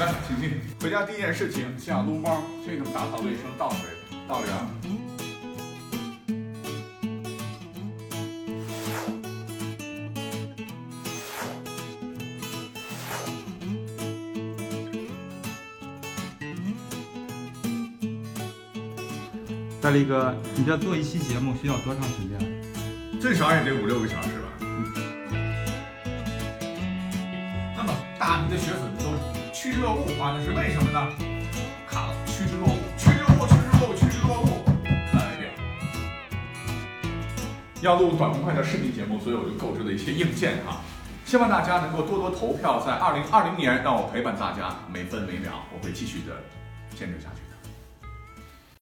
来，请进回家第一件事情，先要撸猫，先给他们打扫卫生，倒水、倒粮。大力哥，你这做一期节目需要多长时间？最少也得五六个小时吧。那么大批的血粉都趋之若鹜啊，那是为什么呢？卡趋之若鹜，趋之若鹜，趋之若鹜，趋之若鹜。再来一遍。要录短平快的视频节目，所以我就购置了一些硬件啊。希望大家能够多多投票，在二零二零年让我陪伴大家每分每秒，我会继续的坚持下去。